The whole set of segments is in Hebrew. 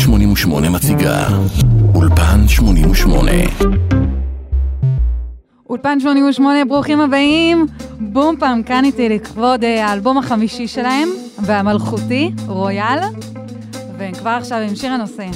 88 מציגה אולפן 88 אולפן 88, ברוכים הבאים. בום פעם כאן איתי לכבוד אה, האלבום החמישי שלהם, והמלכותי, רויאל. וכבר עכשיו עם שיר הנושא.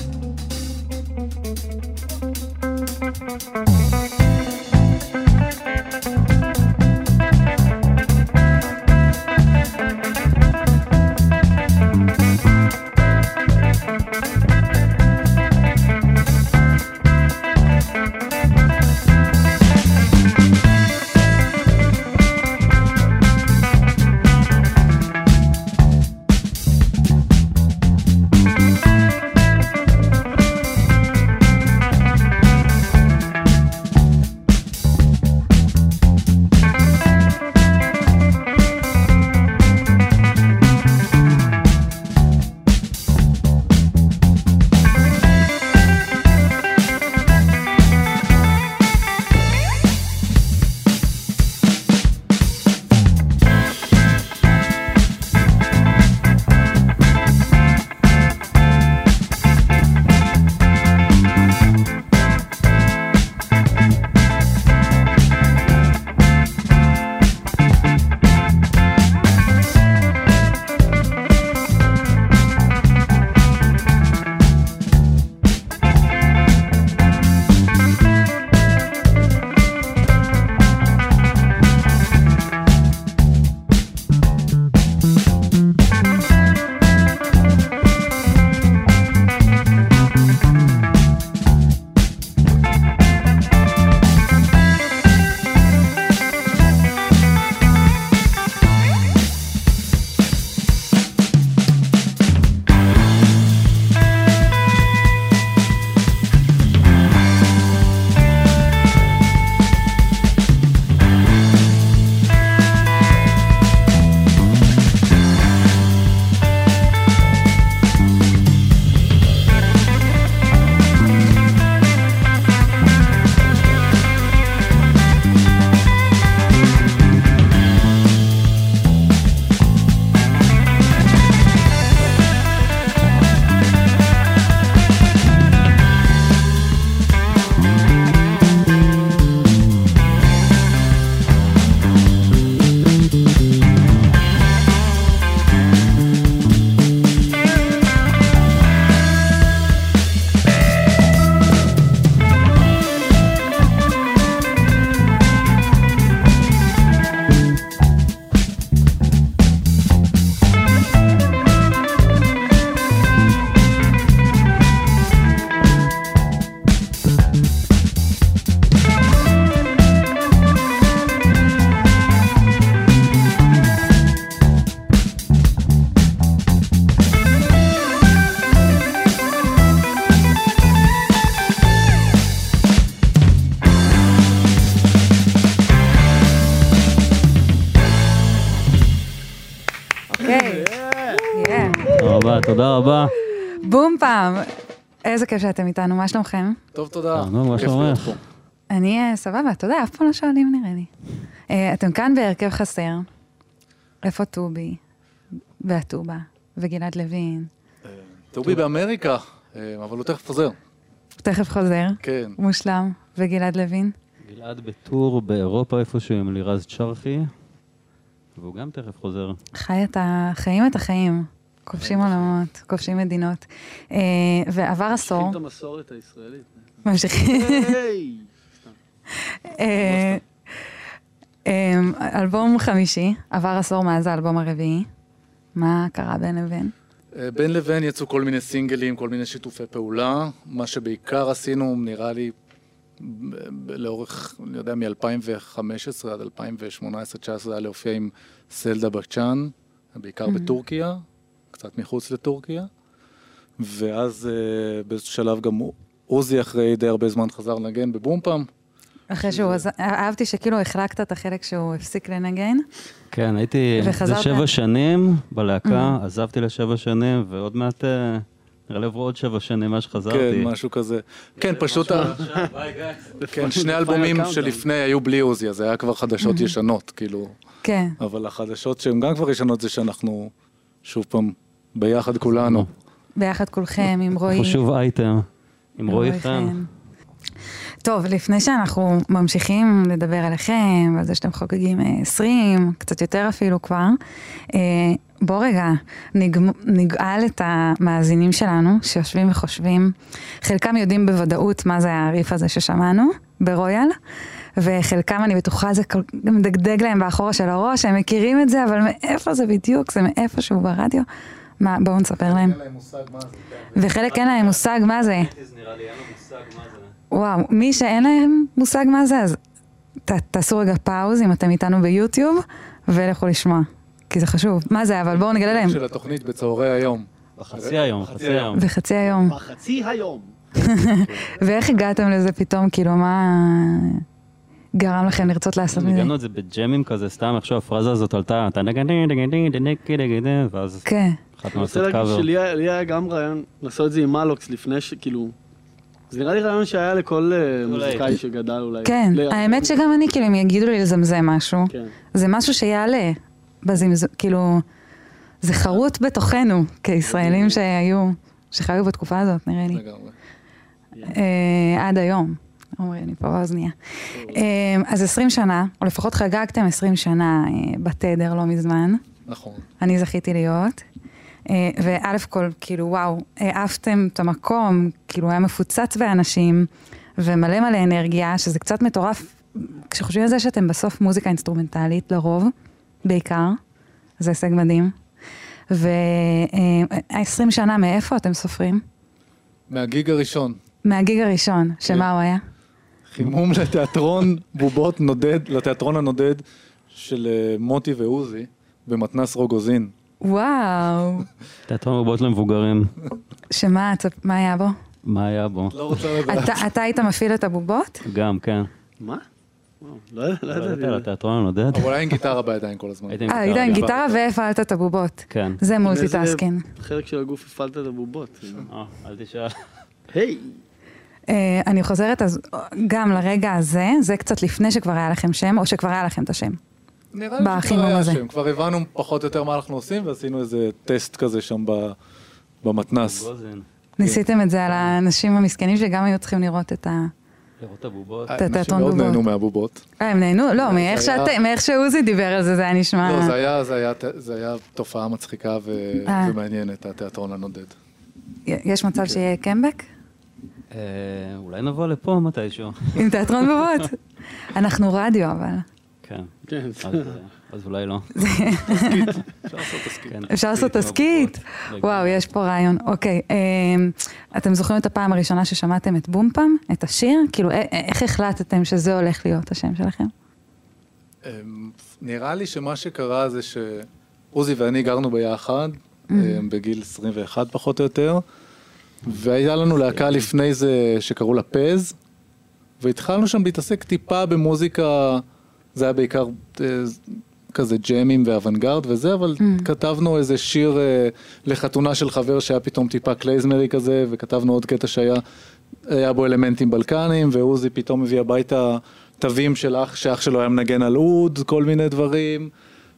איזה כיף שאתם איתנו, מה שלומכם? טוב, תודה. תענוג, מה כיף שלומך? אני אה, סבבה, אתה יודע, אף פעם לא שואלים נראה לי. אה, אתם כאן בהרכב חסר. איפה טובי? והטובה? וגלעד לוין? טובי באמריקה, אה, אבל הוא תכף חוזר. הוא תכף חוזר. כן. מושלם. וגלעד לוין? גלעד בטור באירופה איפשהו עם לירז צ'רחי, והוא גם תכף חוזר. חי את ה... חיים את החיים. כובשים עולמות, כובשים מדינות. אה, ועבר עשור. את המסורת הישראלית. ממשיכים. אה, אה, אלבום חמישי, עבר עשור מאז האלבום הרביעי. מה קרה בין לבין? בין לבין יצאו כל מיני סינגלים, כל מיני שיתופי פעולה. מה שבעיקר עשינו, נראה לי, לאורך, אני יודע, מ-2015 עד 2018-2019 זה היה להופיע עם סלדה בקצ'אן, בעיקר בטורקיה, קצת מחוץ לטורקיה. ואז אה, באיזשהו שלב גם עוזי אחרי די הרבה זמן חזר לנגן בבומפם. אחרי שהוא, עז- אהבתי שכאילו החלקת את החלק שהוא הפסיק לנגן. כן, הייתי, זה? שבע שנים בלהקה, עזבתי לשבע שנים, ועוד מעט, אה, נראה לי עברו עוד שבע שנים מאז כן, שחזרתי. משהו כזה. כן, פשוט, כן, שני אלבומים שלפני היו בלי עוזי, אז היה כבר חדשות ישנות, כאילו, כן. אבל החדשות שהן גם כבר ישנות זה שאנחנו שוב פעם ביחד כולנו. ביחד כולכם, עם רועי. אנחנו שוב אייטם, עם רועי חן. טוב, לפני שאנחנו ממשיכים לדבר עליכם, על זה שאתם חוגגים אה, 20, קצת יותר אפילו כבר, אה, בוא רגע נג- נגאל את המאזינים שלנו, שיושבים וחושבים, חלקם יודעים בוודאות מה זה הריף הזה ששמענו ברויאל, וחלקם אני בטוחה זה מדגדג להם באחורה של הראש, הם מכירים את זה, אבל מאיפה זה בדיוק? זה מאיפשהו ברדיו? מה, בואו נספר להם. זה. וחלק אין להם מושג מה זה. וואו, מי שאין להם מושג מה זה, אז ת, תעשו רגע פאוז אם אתם איתנו ביוטיוב, ולכו לשמוע, כי זה חשוב. מה זה, אבל בואו נגלה להם. של התוכנית בצהרי היום. חצי היום, חצי היום. בחצי היום. בחצי היום. ואיך הגעתם לזה פתאום? כאילו, מה גרם לכם לרצות לעשות מזה? ניגענו את זה בג'מים כזה, סתם איכשהו הפרזה הזאת עלתה, ואז כן. החלטנו אני רוצה לעשות להגיד קאבר. שלי היה- גם רעיון לעשות את זה עם מלוקס לפני ש... כאילו... זה נראה לי רעיון שהיה לכל אה. מוזיקאי שגדל אולי. כן, האמת שגם אני, כאילו, אם יגידו לי לזמזם משהו, כן. זה משהו שיעלה בזמזום, כאילו, זה חרוט בתוכנו, כישראלים שהיו, שחיו בתקופה הזאת, נראה לי. לגמרי. אה, עד היום. עמרי, אני פה באוזניה. אה, אז 20 שנה, או לפחות חגגתם 20 שנה בתדר לא מזמן. נכון. אני זכיתי להיות. אה, וא' כל, כאילו, וואו, העפתם את המקום, כאילו, היה מפוצץ באנשים, ומלא מלא אנרגיה, שזה קצת מטורף, כשחושבים על זה שאתם בסוף מוזיקה אינסטרומנטלית, לרוב, בעיקר, זה הישג מדהים. ו-20 שנה, מאיפה אתם סופרים? מהגיג הראשון. מהגיג הראשון, שמה הוא היה? חימום לתיאטרון בובות נודד, לתיאטרון הנודד של אה, מוטי ועוזי במתנס רוגוזין. וואו, תיאטרון בובות למבוגרים, שמה מה היה בו? מה היה בו? לא רוצה לדעת. אתה- היית מפעיל את הבובות? גם, כן. מה? לא לא לא ידעתי. על התיאטרון הנודד. אבל היה עם גיטרה בידיים כל הזמן. אה, היית עם גיטרה. גיטרה והפעלת את הבובות. כן. זה multitasking. חלק של הגוף הפעלת את הבובות. אה, אל תשאל. היי! אה, אני חוזרת אז גם לרגע הזה, זה קצת לפני שכבר היה לכם שם, או שכבר היה לכם את השם. נראה לי שכבר היה הזה. שם. כבר הבנו פחות או יותר מה אנחנו עושים ועשינו איזה טסט כזה שם ב- במתנ"ס. ניסיתם את זה על האנשים המסכנים שגם היו צריכים לראות את ה... לראות את הבובות. התיאטרון אנשים מאוד. נהנו מהבובות. אה, הם נהנו? לא, מאיך שעוזי דיבר על זה, זה היה נשמע... לא, זה היה- זה היה- זה היה תופעה מצחיקה ו- אה. ומעניינת, התיאטרון הנודד. יש מצב שיהיה קמבק? אה, אולי נבוא לפה מתישהו. עם תיאטרון בובות. אנחנו רדיו, אבל. כן. כן. אז, אה, אז אולי לא. אפשר לעשות תסקית. כן, אפשר לעשות עם תסכית? הבובות. וואו, יש פה רעיון. אוקיי, אמ, אתם זוכרים את הפעם הראשונה ששמעתם את בומפם, את השיר? כאילו, איך החלטתם שזה הולך להיות השם שלכם? אמ, נראה לי שמה שקרה זה שעוזי ואני גרנו ביחד, אמ, בגיל 21 פחות או יותר, והיה לנו להקה לפני זה שקראו לה פז, והתחלנו שם להתעסק טיפה במוזיקה, זה היה בעיקר אה, כזה ג'מים ואוונגרד וזה, אבל כתבנו איזה שיר אה, לחתונה של חבר שהיה פתאום טיפה קלייזמרי כזה, וכתבנו עוד קטע שהיה היה בו אלמנטים בלקנים, ועוזי פתאום הביא הביתה תווים של אח, שאח שלו היה מנגן על אוד, כל מיני דברים,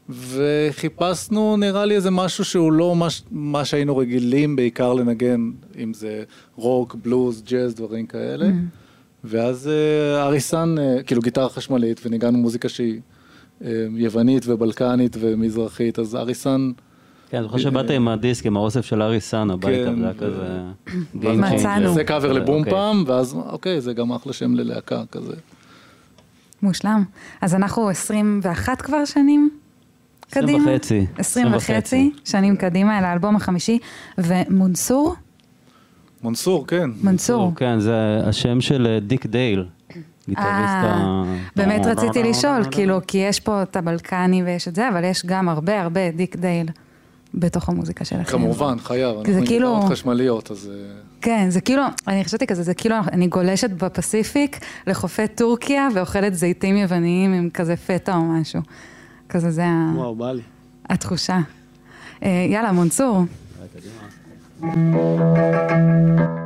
וחיפשנו נראה לי איזה משהו שהוא לא מה, מה שהיינו רגילים בעיקר לנגן, אם זה רוק, בלוז, ג'אז, דברים כאלה. ואז אה, אריסן, אה, כאילו גיטרה חשמלית, וניגענו מוזיקה שהיא אה, יוונית ובלקנית ומזרחית, אז אריסן... כן, אני זוכר שבאת עם הדיסק, עם האוסף של ארי סאן הביתה, כן, זה היה כזה... מצאנו. זה קאבר כזה, לבום אוקיי. פעם, ואז אוקיי, זה גם אחלה שם ללהקה כזה. מושלם. אז אנחנו 21 כבר שנים קדימה? וחצי. 20 וחצי שנים קדימה, אל האלבום החמישי. ומונסור? מונסור, כן. מנסור. כן, זה השם של אה, דיק דייל. גיטריסט אה. באמת רציתי לשאול, כאילו, כי יש פה את הבלקני ויש את זה, אבל יש גם הרבה הרבה דיק דייל בתוך המוזיקה שלכם. כמובן, חייב. זה אנחנו כאילו- גיטרות חשמליות, אז... אה, כן, זה כאילו, אני חשבתי כזה, זה כאילו, אני גולשת בפסיפיק לחופי טורקיה ואוכלת זיתים יווניים עם כזה פטה או משהו. כזה, זה ה- וואו, בא לי. התחושה. אה, יאללה, מונסור.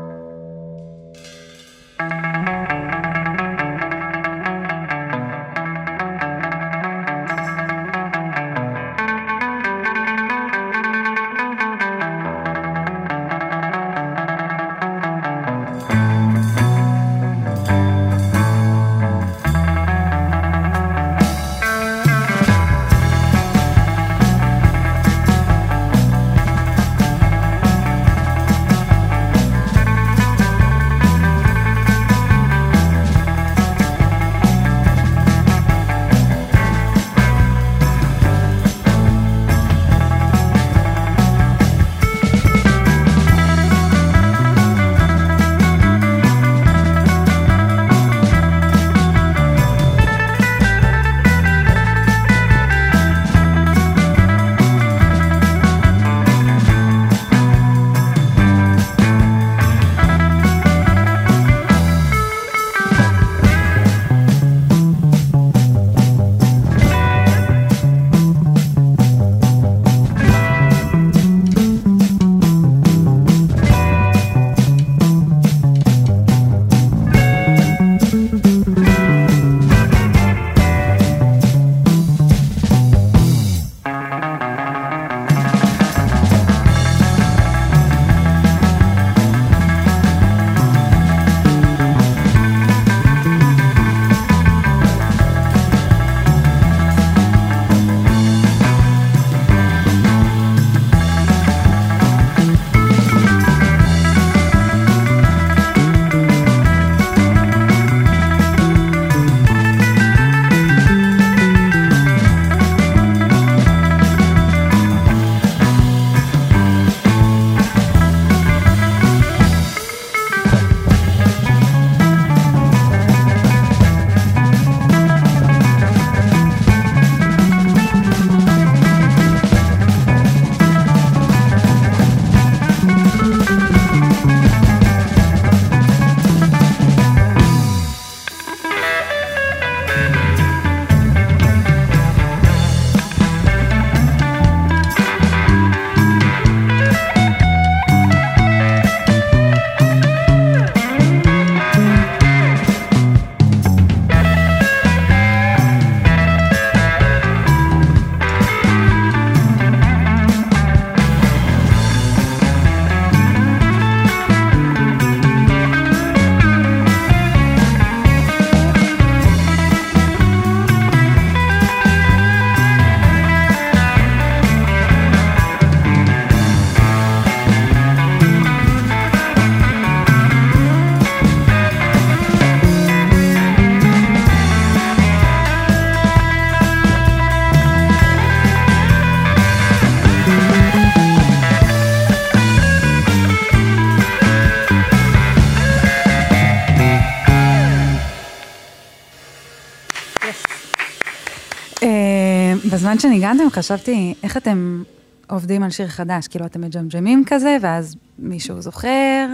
בזמן שניגנתם חשבתי, איך אתם עובדים על שיר חדש? כאילו, אתם מג'מג'מים כזה, ואז מישהו זוכר,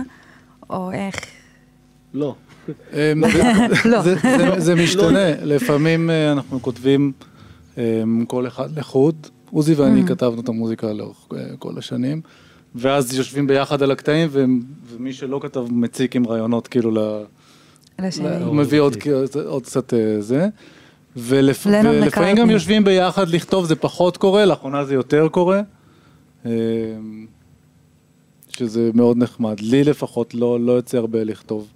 או איך? לא. אמ, זה- לא. זה- זה- זה משתנה, לפעמים אה, אנחנו כותבים אמ, כל אחד לחוד. עוזי ואני Mm. כתבנו את המוזיקה לאורך אה, כל השנים, ואז יושבים ביחד על הקטעים, ומי שלא כתב מציק עם רעיונות כאילו ל... הוא מביא עוד, עוד קצת אה, זה. ולפ... ולפעמים גם. יושבים ביחד לכתוב, זה פחות קורה, לאחרונה זה יותר קורה. אה, שזה מאוד נחמד. לי לפחות לא, לא יוצא הרבה לכתוב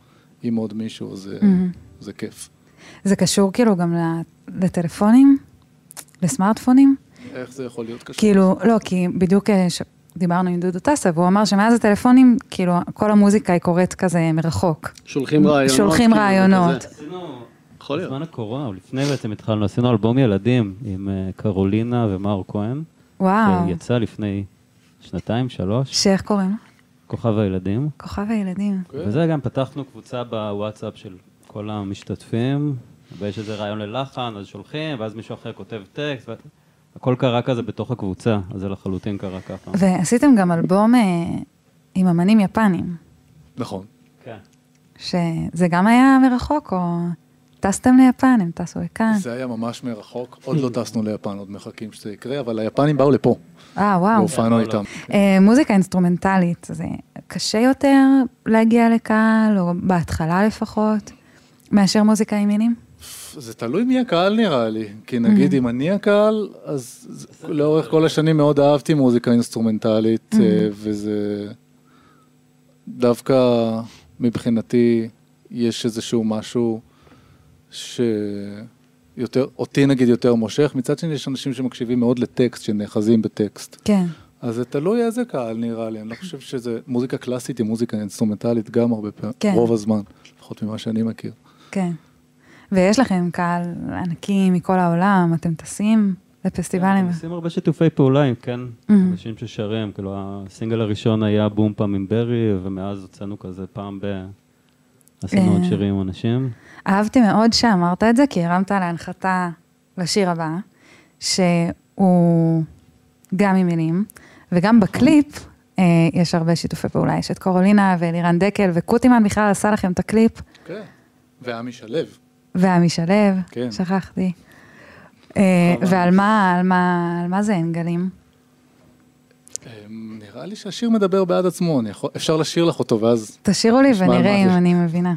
עם עוד מישהו, זה, מהמם. זה כיף. זה קשור כאילו גם ל- לטלפונים? לסמארטפונים? איך זה יכול להיות קשור? כאילו, לא, כי בדיוק אה, ש- דיברנו עם דודו טסה, והוא אמר שמאז הטלפונים, כאילו, כל המוזיקה היא קורית כזה מרחוק. שולחים רעיונות. שולחים כאילו, רעיונות. יכול להיות. בזמן הקורונה, או לפני בעצם התחלנו, עשינו אלבום ילדים עם אה, קרולינה ומאור כהן, וואו, שיצא לפני שנתיים, שלוש, שאיך קוראים? כוכב הילדים. כוכב הילדים. כן. וזה גם פתחנו קבוצה בוואטסאפ של כל המשתתפים, ויש איזה רעיון ללחן, אז שולחים, ואז מישהו אחר כותב טקסט, והכל קרה כזה בתוך הקבוצה, אז זה לחלוטין קרה ככה. ועשיתם גם אלבום אה, עם אמנים יפנים, נכון. כן. שזה גם היה מרחוק, או טסתם ליפן, הם טסו לכאן? זה היה ממש מרחוק, עוד לא טסנו ליפן, עוד מחכים שזה יקרה, אבל היפנים באו לפה, אה, וואו. והופענו איתם. אה, מוזיקה אינסטרומנטלית, זה קשה יותר להגיע לקהל, או בהתחלה לפחות, מאשר מוזיקה עם מילים? זה תלוי מי הקהל נראה לי, כי נגיד אם אני הקהל, אז לאורך כל השנים מאוד אהבתי מוזיקה אינסטרומנטלית, אה, וזה דווקא מבחינתי יש איזשהו משהו שיותר, אותי נגיד יותר מושך, מצד שני יש אנשים שמקשיבים מאוד לטקסט, שנאחזים בטקסט. כן. אז זה תלוי איזה קהל נראה לי, אני לא חושב שזה, מוזיקה קלאסית היא מוזיקה אינסטרומנטלית גם הרבה פעמים, כן. רוב הזמן, לפחות ממה שאני מכיר. כן. ויש לכם קהל ענקי מכל העולם, אתם טסים לפסטיבלים. אנחנו עושים הרבה שיתופי פעולה עם כן, Mhm. אנשים ששרים, כאילו הסינגל הראשון היה בום פעם עם ברי, ומאז הוצאנו כזה פעם ב... עשינו עוד אה. שירים עם אנשים. אהבתי מאוד שאמרת את זה, כי הרמת להנחתה לשיר הבא, שהוא גם עם מילים, וגם בקליפ אה, יש הרבה שיתופי פעולה. יש את קורולינה ואלירן דקל, וקוטימן בכלל עשה לכם את הקליפ, כן. ועמי שלו. ועמי שלו, כן. שכחתי. אה, ועל מה, על מה, על מה זה אין גלים? נראה לי שהשיר מדבר בעד עצמו, יכול, אפשר לשיר לך אותו ואז... תשאירו לי ונראה אם. אני מבינה.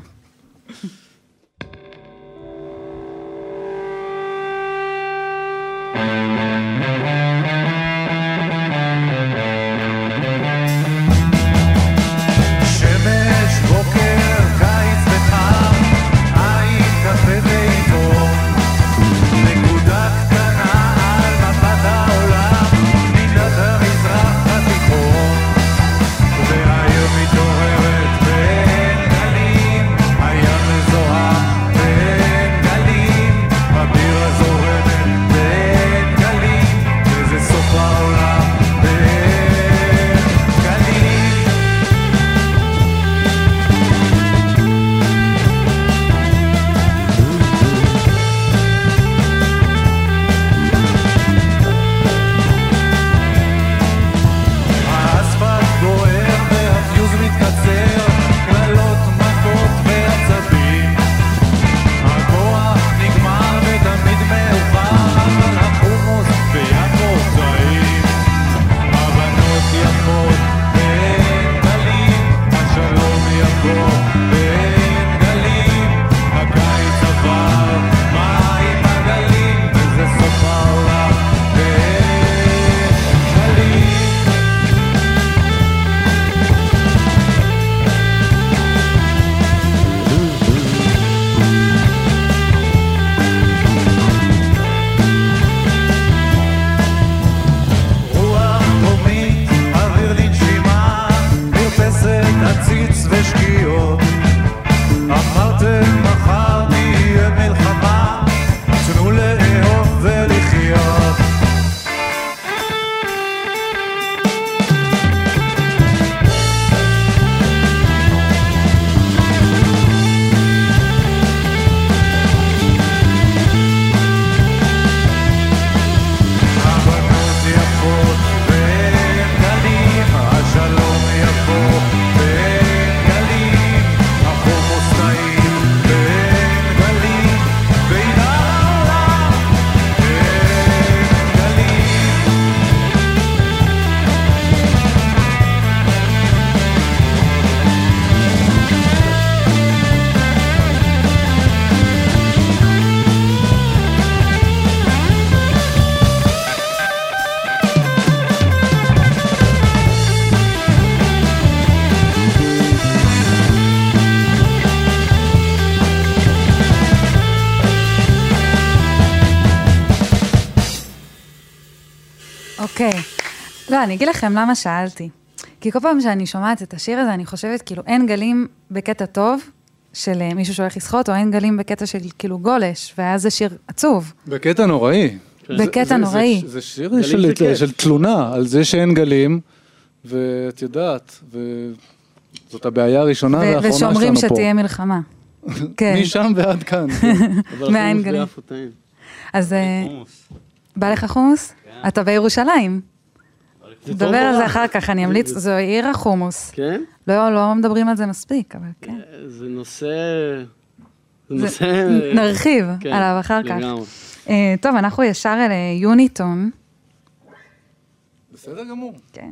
לא, אני אגיד לכם למה שאלתי. כי כל פעם שאני שומעת את השיר הזה, אני חושבת כאילו אין גלים בקטע טוב של אה, מישהו שהולך לשחות, או אין גלים בקטע של כאילו גולש, ואז זה שיר עצוב. בקטע נוראי. בקטע זה- זה- נוראי. זה, זה שיר גלים של, זה כיף. של תלונה על זה שאין גלים, ואת יודעת, וזאת הבעיה הראשונה ו- והאחרונה שלנו פה. ושאומרים שתהיה מלחמה. כן, משם ועד כאן. כן. החומוס גלים. אז אה. בא לך חומוס? אתה בירושלים. נדבר על זה? אחר כך, אני אמליץ, זו עיר החומוס. כן? לא, לא מדברים על זה מספיק, אבל כן. זה נושא... זה נושא... נרחיב כן, עליו אחר כך. אה, טוב, אנחנו ישר אל אה, יוניטון. בסדר גמור. כן.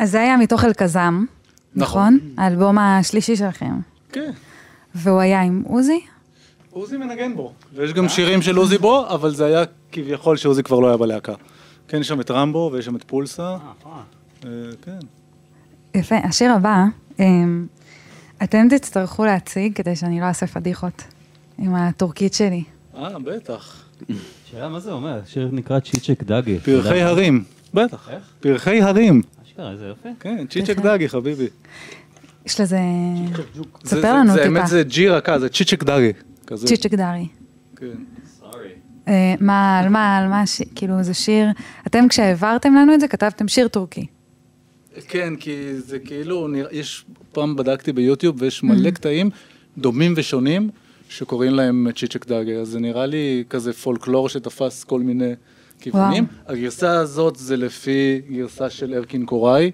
אז זה היה מתוך אלקזם, נכון? האלבום השלישי שלכם. כן. והוא היה עם עוזי? עוזי מנגן בו. ויש גם שירים של עוזי בו, אבל זה היה כביכול שעוזי כבר לא היה בלהקה. כן, יש שם את רמבו ויש שם את פולסה. אה, כן. יפה, השיר הבא, אמ, אתם תצטרכו להציג כדי שאני לא אעשה פדיחות עם הטורקית שלי. אה, בטח. שאלה מה זה אומר? שיר נקרא צ'יצ'ק דגי. פרחי הרים. בטח. איך? פרחי הרים. אשכרה, איזה יופי. כן, צ'יצ'ק דגי, חביבי. יש לזה... זה- ספר לנו זה- טיפה. האמת זה ג'ירה כזה, צ'יצ'ק דארי. כזה. צ'יצ'ק דארי. כן. אה, מה, על מה, על מה, כאילו זה שיר, אתם כשהעברתם לנו את זה כתבתם שיר טורקי. כן, כי זה כאילו, יש, פעם בדקתי ביוטיוב ויש Mm. מלא קטעים דומים ושונים שקוראים להם צ'יצ'ק דאגי, אז זה נראה לי כזה פולקלור שתפס כל מיני כיוונים. הגרסה הזאת זה לפי גרסה של ארקין קוראי,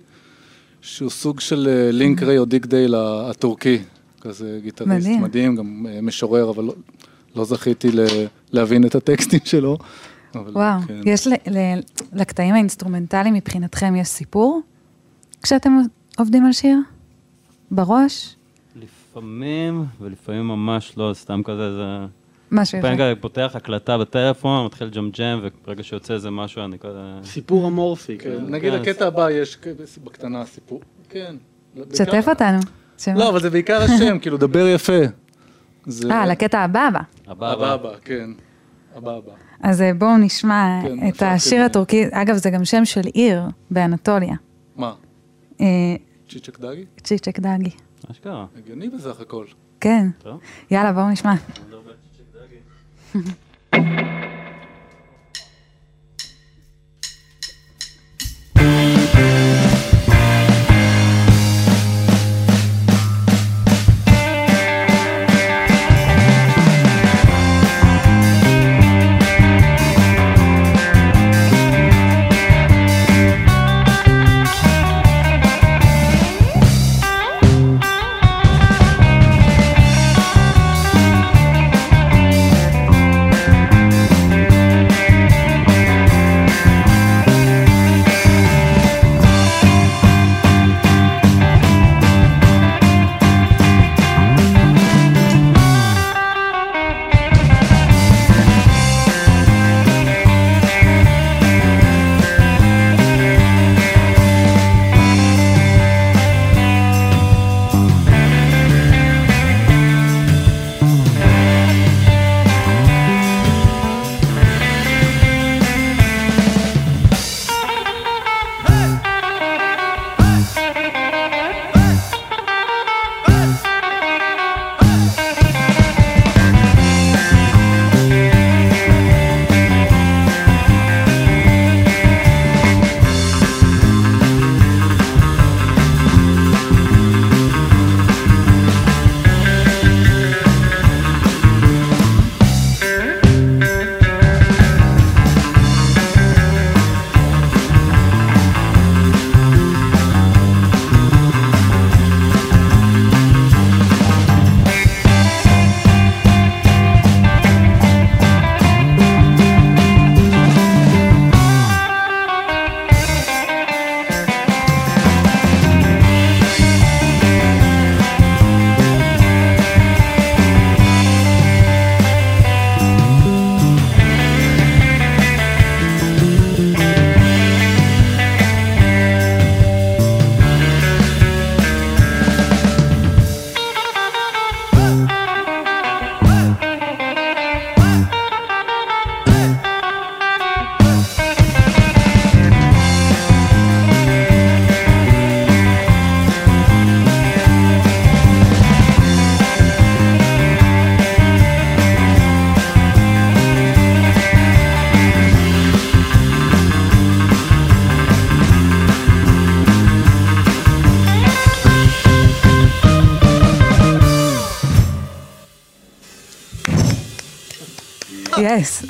שהוא סוג של אה, לינק ריי או דיק דייל הטורקי, כזה גיטריסט מדהים. מדהים, גם אה, משורר, אבל לא, לא זכיתי ל- להבין את הטקסטים שלו. אבל וואו, כן. יש ל, ל, לקטעים האינסטרומנטליים מבחינתכם יש סיפור? כשאתם עובדים על שיר? בראש? לפעמים, ולפעמים ממש לא, סתם כזה, זה... משהו לפעמים יפה. כזה פותח הקלטה בטלפון, מתחיל ג'ם-ג'ם, וברגע שיוצא איזה משהו, אני כזה... סיפור אמורפי. כן, כן. נגיד כן. הקטע הבא יש בקטנה סיפור. כן. שתף בעיקר- אותנו. לא, אבל זה בעיקר השם, כאילו, דבר יפה. זה- אה, לקטע הבא הבא. הבא הבא כן. הבא הבא. אז אה, בואו נשמע כן, את אפשר השיר. הטורקי, אגב זה גם שם של עיר באנטוליה, מה? אה, צ'יצ'ק דאגי? צ'יצ'ק דאגי. אשכרה. הגיוני בסך הכל. כן, טוב. יאללה בואו נשמע. Mm-hmm.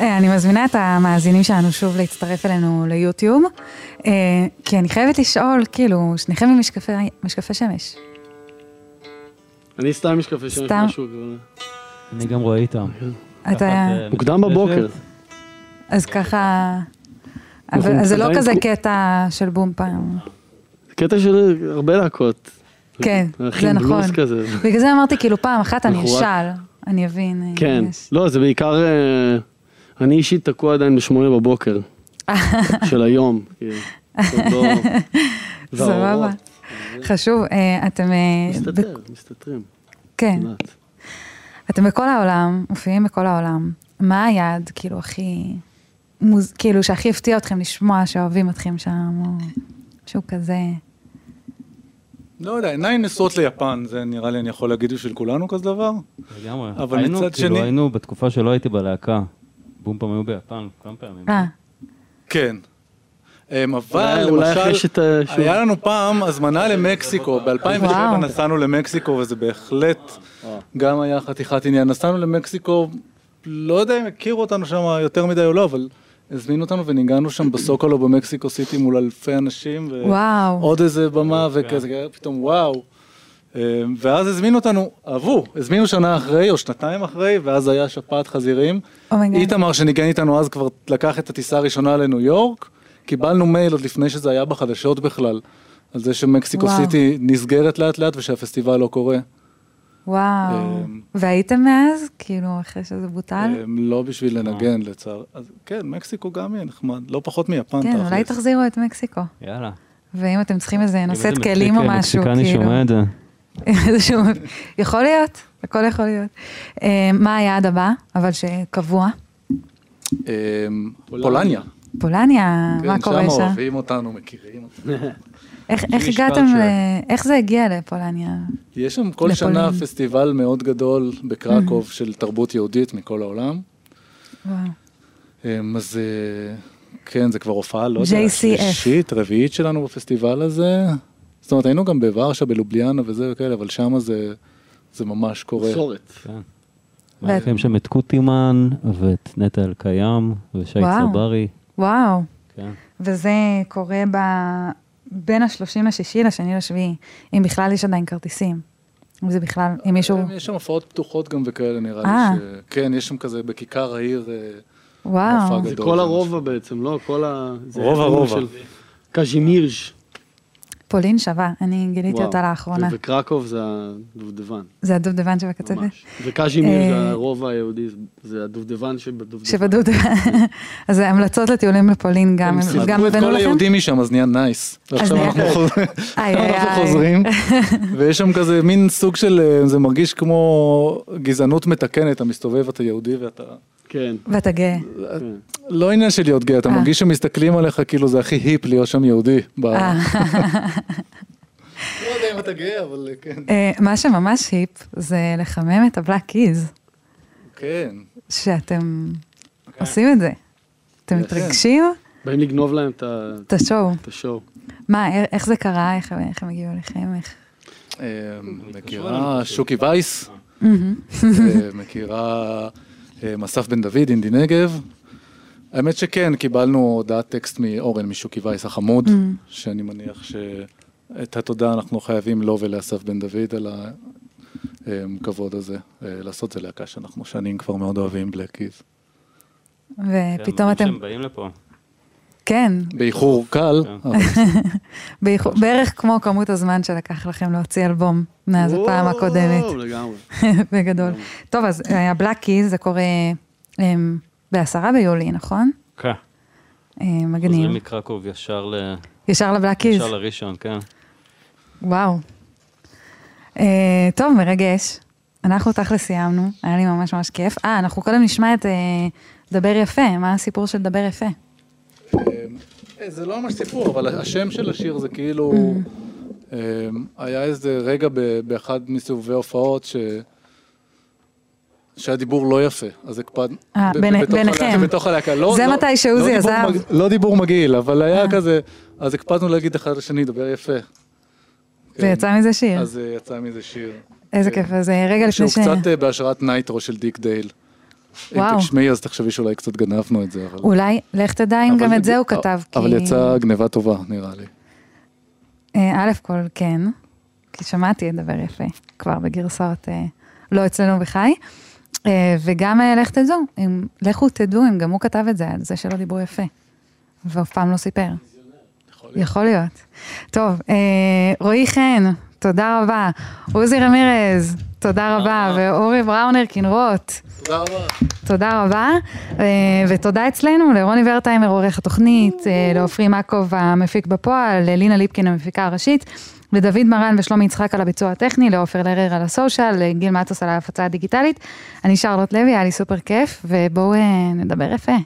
אני מזמינה את המאזינים שלנו שוב להצטרף אלינו ליוטיוב, אה, כי אני חייבת לשאול, כאילו, שניכם עם משקפי, משקפי שמש. אני סתם משקפי שמש? משהו. אני גם רואה איתם. אתה, תחת, אה, מוקדם. בבוקר. אז ככה, אבל אז זה לא כזה קטע של בום פעם. קטע של הרבה להקות. כן, זה נכון. בגלל זה אמרתי, כאילו, פעם אחת אני אשאל, אני אבין. אה, כן. לא, זה בעיקר... אני אישית תקוע עדיין בשמונה בבוקר. של היום. כאילו. לא- סבבה. חשוב, אה, אתם... אה, מסתתר, מסתתרים. כן. אתם בכל העולם, מופיעים בכל העולם. מה היעד, כאילו, הכי... מוז... כאילו, שהכי הפתיע אתכם לשמוע שאוהבים אתכם שם, או משהו כזה? לא יודע, עיניים נשואות ליפן, זה נראה לי אני יכול להגיד בשביל כולנו כזה דבר. לגמרי. אבל היינו, מצד כאילו, שני- היינו בתקופה שלא הייתי בלהקה. בום פעם היו ביפן כמה פעמים. אה, כן. אמ, אבל אולי אחרי למשל. היה לנו פעם הזמנה למקסיקו, ב-2007 וואו. נסענו למקסיקו וזה בהחלט גם היה חתיכת עניין. נסענו למקסיקו, לא יודע אם הכירו אותנו שם יותר מדי או לא, אבל הזמינו אותנו וניגענו שם בסוקולו במקסיקו סיטי מול אלפי אנשים. ו- וואו. עוד איזה במה וכזה, פתאום וואו. אמ, ואז הזמינו אותנו, אהבו, הזמינו שנה אחרי או שנתיים אחרי, ואז היה שפעת חזירים. Oh my god. איתמר שניגן איתנו אז כבר לקח את הטיסה הראשונה לניו יורק, קיבלנו מייל עוד לפני שזה היה בחדשות בכלל, על זה שמקסיקו וואו. סיטי נסגרת לאט לאט ושהפסטיבל לא קורה. וואו. אמ, והייתם מאז? כאילו, אחרי שזה בוטל? אמ, לא בשביל לנגן לצער. אז כן, מקסיקו גם יהיה נחמד, לא פחות מיפן כן, אולי. תחזירו את מקסיקו. יאללה. ואם אתם צריכים איזה נושאת כלים או מקסיקני משהו, מקסיקני כאילו. שומע את זה. איזשהו... יכול להיות, הכל יכול להיות. אה, מה היעד הבא, אבל שקבוע? אמ, פולניה. פולניה, מה קורה כן, שם שם? אוהבים אותנו, מכירים אותנו. איך הגעתם, איך זה הגיע לפולניה? יש שם כל. שנה פסטיבל מאוד גדול בקרקוב של תרבות יהודית מכל העולם. וואו. אמ, אז אה, כן, זה כבר הופעה, לא יודע. שלישית, רביעית שלנו בפסטיבל הזה. זאת אומרת, היינו גם בוורשה, בלובליאנה וזה וכאלה, אבל שם זה, זה ממש קורה. מסורת. כן. מארחים שם את קוטימן ואת נטע אלקיים ושי. צברי. וואו. כן. וזה קורה ב... בין ה-30 לשישי לשני לשביעי, אם בכלל יש עדיין כרטיסים. אם זה בכלל, אם מישהו... יש שם הופעות פתוחות גם וכאלה, נראה אה. לי. ש... כן, יש שם כזה בכיכר העיר אה, וואו. זה. כל הרובע בעצם, לא? כל ה... זה רוב איפה הרובע. של קז'ימירז'. פולין שווה, אני גיליתי וואו. אותה לאחרונה. וקרקוב זה הדובדבן, זה הדובדבן שבקצפת? ממש. וקז'ימיר אה, זה הרובע היהודי, זה- זה הדובדבן שבדובדבן. שבדובדבן. אז זה המלצות לטיולים לפולין גם, הם גם סיפקו את הבאנו כל לכם? היהודים משם, אז נהיה nice. עכשיו אנחנו. חוזרים, ויש שם כזה מין סוג של, אה, זה מרגיש כמו גזענות מתקנת, אתה מסתובב, אתה יהודי ואתה... כן. ואתה גאה. כן. לא עניין של להיות גאה, אתה אה. מרגיש שמסתכלים עליך כאילו זה הכי היפ להיות שם יהודי. אה. לא יודע אם אתה גאה, אבל כן. אה, מה שממש היפ זה לחמם את הבלק קיז, כן. שאתם עושים את זה. אתם. מתרגשים? באים לגנוב להם את ה- את השואו. את השואו. מה, איך- זה קרה? איך הם הגיעו אליכם? איך- מכירה שוקי וייס, מכירה אה, מסף בן דוד, אינדי נגב. האמת שכן, קיבלנו הודעת טקסט מאורן משוקי וייס החמוד, שאני מניח שאת התודה אנחנו חייבים לו ולאסף בן דוד על הכבוד הזה, אה, לעשות זה להקה שאנחנו שנים כבר מאוד אוהבים, בלק קיז. ופתאום אתם, שהם באים לפה. כן, באיחור קל, כן. בערך כמו כמות הזמן שלקח לכם להוציא אלבום מאז הפעם הקודמת, לגמרי. בגדול. טוב, אז הבלק קיז זה קורה אמ, בעשרה ביולי, נכון? כן. אה, חוזרים מגניב. מקרקוב ישר ל- ישר לבלק קיז. ישר לראשון, כן. וואו. אה, טוב, מרגש. אנחנו תכל'ס סיימנו, היה לי ממש ממש כיף. אה, אנחנו קודם נשמע את אה, דבר יפה, מה הסיפור של דבר יפה? אה, זה לא ממש סיפור, אבל השם של השיר זה כאילו, אה, היה איזה רגע באחד מסיבובי הופעות ש... שהדיבור לא יפה, אז הקפד... אה, ביניכם. בתוך הלהקה. לא, זה לא- מתי שעוזי לא עזב. מג- לא דיבור מגעיל, אבל היה כזה, אז הקפדנו להגיד אחד לשני, דבר יפה. כן. ויצא מזה שיר. אז אה, יצא מזה שיר. איזה כן. כיף, אז אה, רגע לפני שהוא ש... קצת אה, בהשראת נייטרו של דיק דייל. אם וואו. תשמעי אז תחשבי שאולי קצת גנבנו את זה, אבל... אולי, לך תדע אם גם את זה הוא כתב, כי... אבל יצאה גניבה טובה, נראה לי. אה, א' כל כן, כי שמעתי את דבר יפה, כבר בגרסאות אה, לא אצלנו בחי. אה, וגם אה, לך תדעו, אם, לכו תדעו אם גם הוא כתב את זה, על זה שלא דיברו יפה. ואף פעם לא סיפר. יכול להיות. טוב, אה, רועי חן, תודה רבה. עוזי רמירז, תודה רבה. ואורי בראונר כנרות. תודה רבה. תודה רבה, אה, ותודה אצלנו לרוני ורטהיימר עורך התוכנית, אה, לעופרי מקוב המפיק בפועל, ללינה ליפקין המפיקה הראשית, לדוד מרן ושלומי יצחק על הביצוע הטכני, לעופר לרר על הסושיאל, לגיל מטוס על ההפצה הדיגיטלית. אני שרלוט לוי, היה לי סופר כיף, ובואו אה, נדבר יפה.